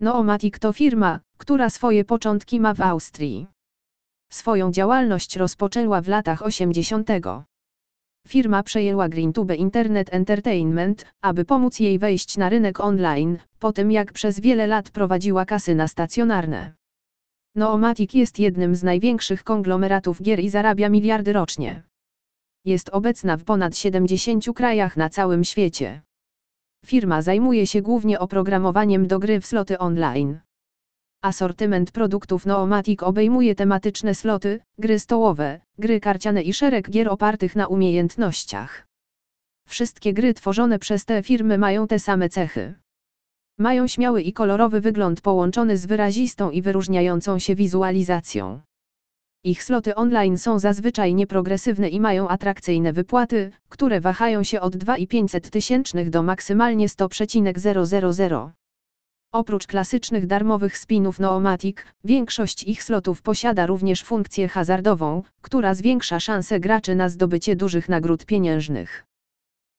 Noomatic to firma, która swoje początki ma w Austrii. Swoją działalność rozpoczęła w latach 80. Firma przejęła GreenTube Internet Entertainment, aby pomóc jej wejść na rynek online, po tym jak przez wiele lat prowadziła kasyna stacjonarne. Noomatic jest jednym z największych konglomeratów gier i zarabia miliardy rocznie. Jest obecna w ponad 70 krajach na całym świecie. Firma zajmuje się głównie oprogramowaniem do gry w sloty online. Asortyment produktów Noomatic obejmuje tematyczne sloty, gry stołowe, gry karciane i szereg gier opartych na umiejętnościach. Wszystkie gry tworzone przez te firmy mają te same cechy. Mają śmiały i kolorowy wygląd połączony z wyrazistą i wyróżniającą się wizualizacją. Ich sloty online są zazwyczaj nieprogresywne i mają atrakcyjne wypłaty, które wahają się od 2,5 tysięcznych do maksymalnie 100,000. Oprócz klasycznych darmowych spinów Noomatic, większość ich slotów posiada również funkcję hazardową, która zwiększa szanse graczy na zdobycie dużych nagród pieniężnych.